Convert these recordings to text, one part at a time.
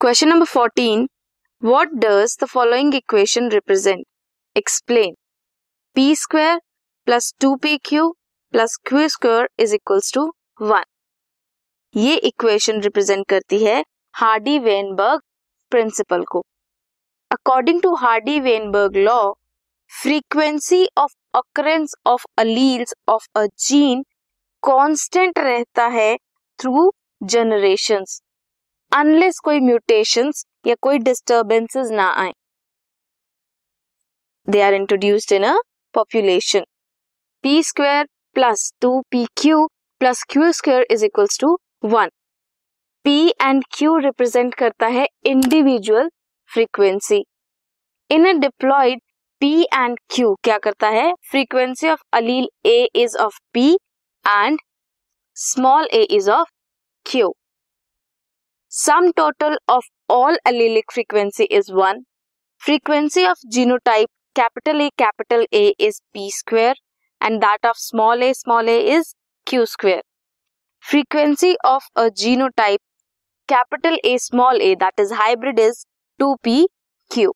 Question number fourteen what does the following equation represent explain p square plus two p q plus q square is equal to one ये equation represent करती है Hardy Weinberg principle को. According to Hardy Weinberg law frequency of occurrences of alleles of a gene constant रहता है through generations unless कोई mutation या कोई disturbances ना आए। They are introduced in a population p square plus two p q plus q square is equals to one p and q represent करता है individual frequency in a diploid p and q क्या करता है? Frequency of allele A is of p and small a is of q sum total of all allelic frequency is 1 frequency of genotype capital A capital A is p square and that of small a small a is q square. Frequency of a genotype capital A small a that is hybrid is two p q.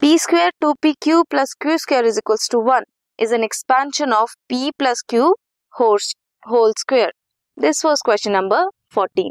P square 2pq plus q square is equals to 1 is an expansion of p plus q whole, whole square. This was question number 14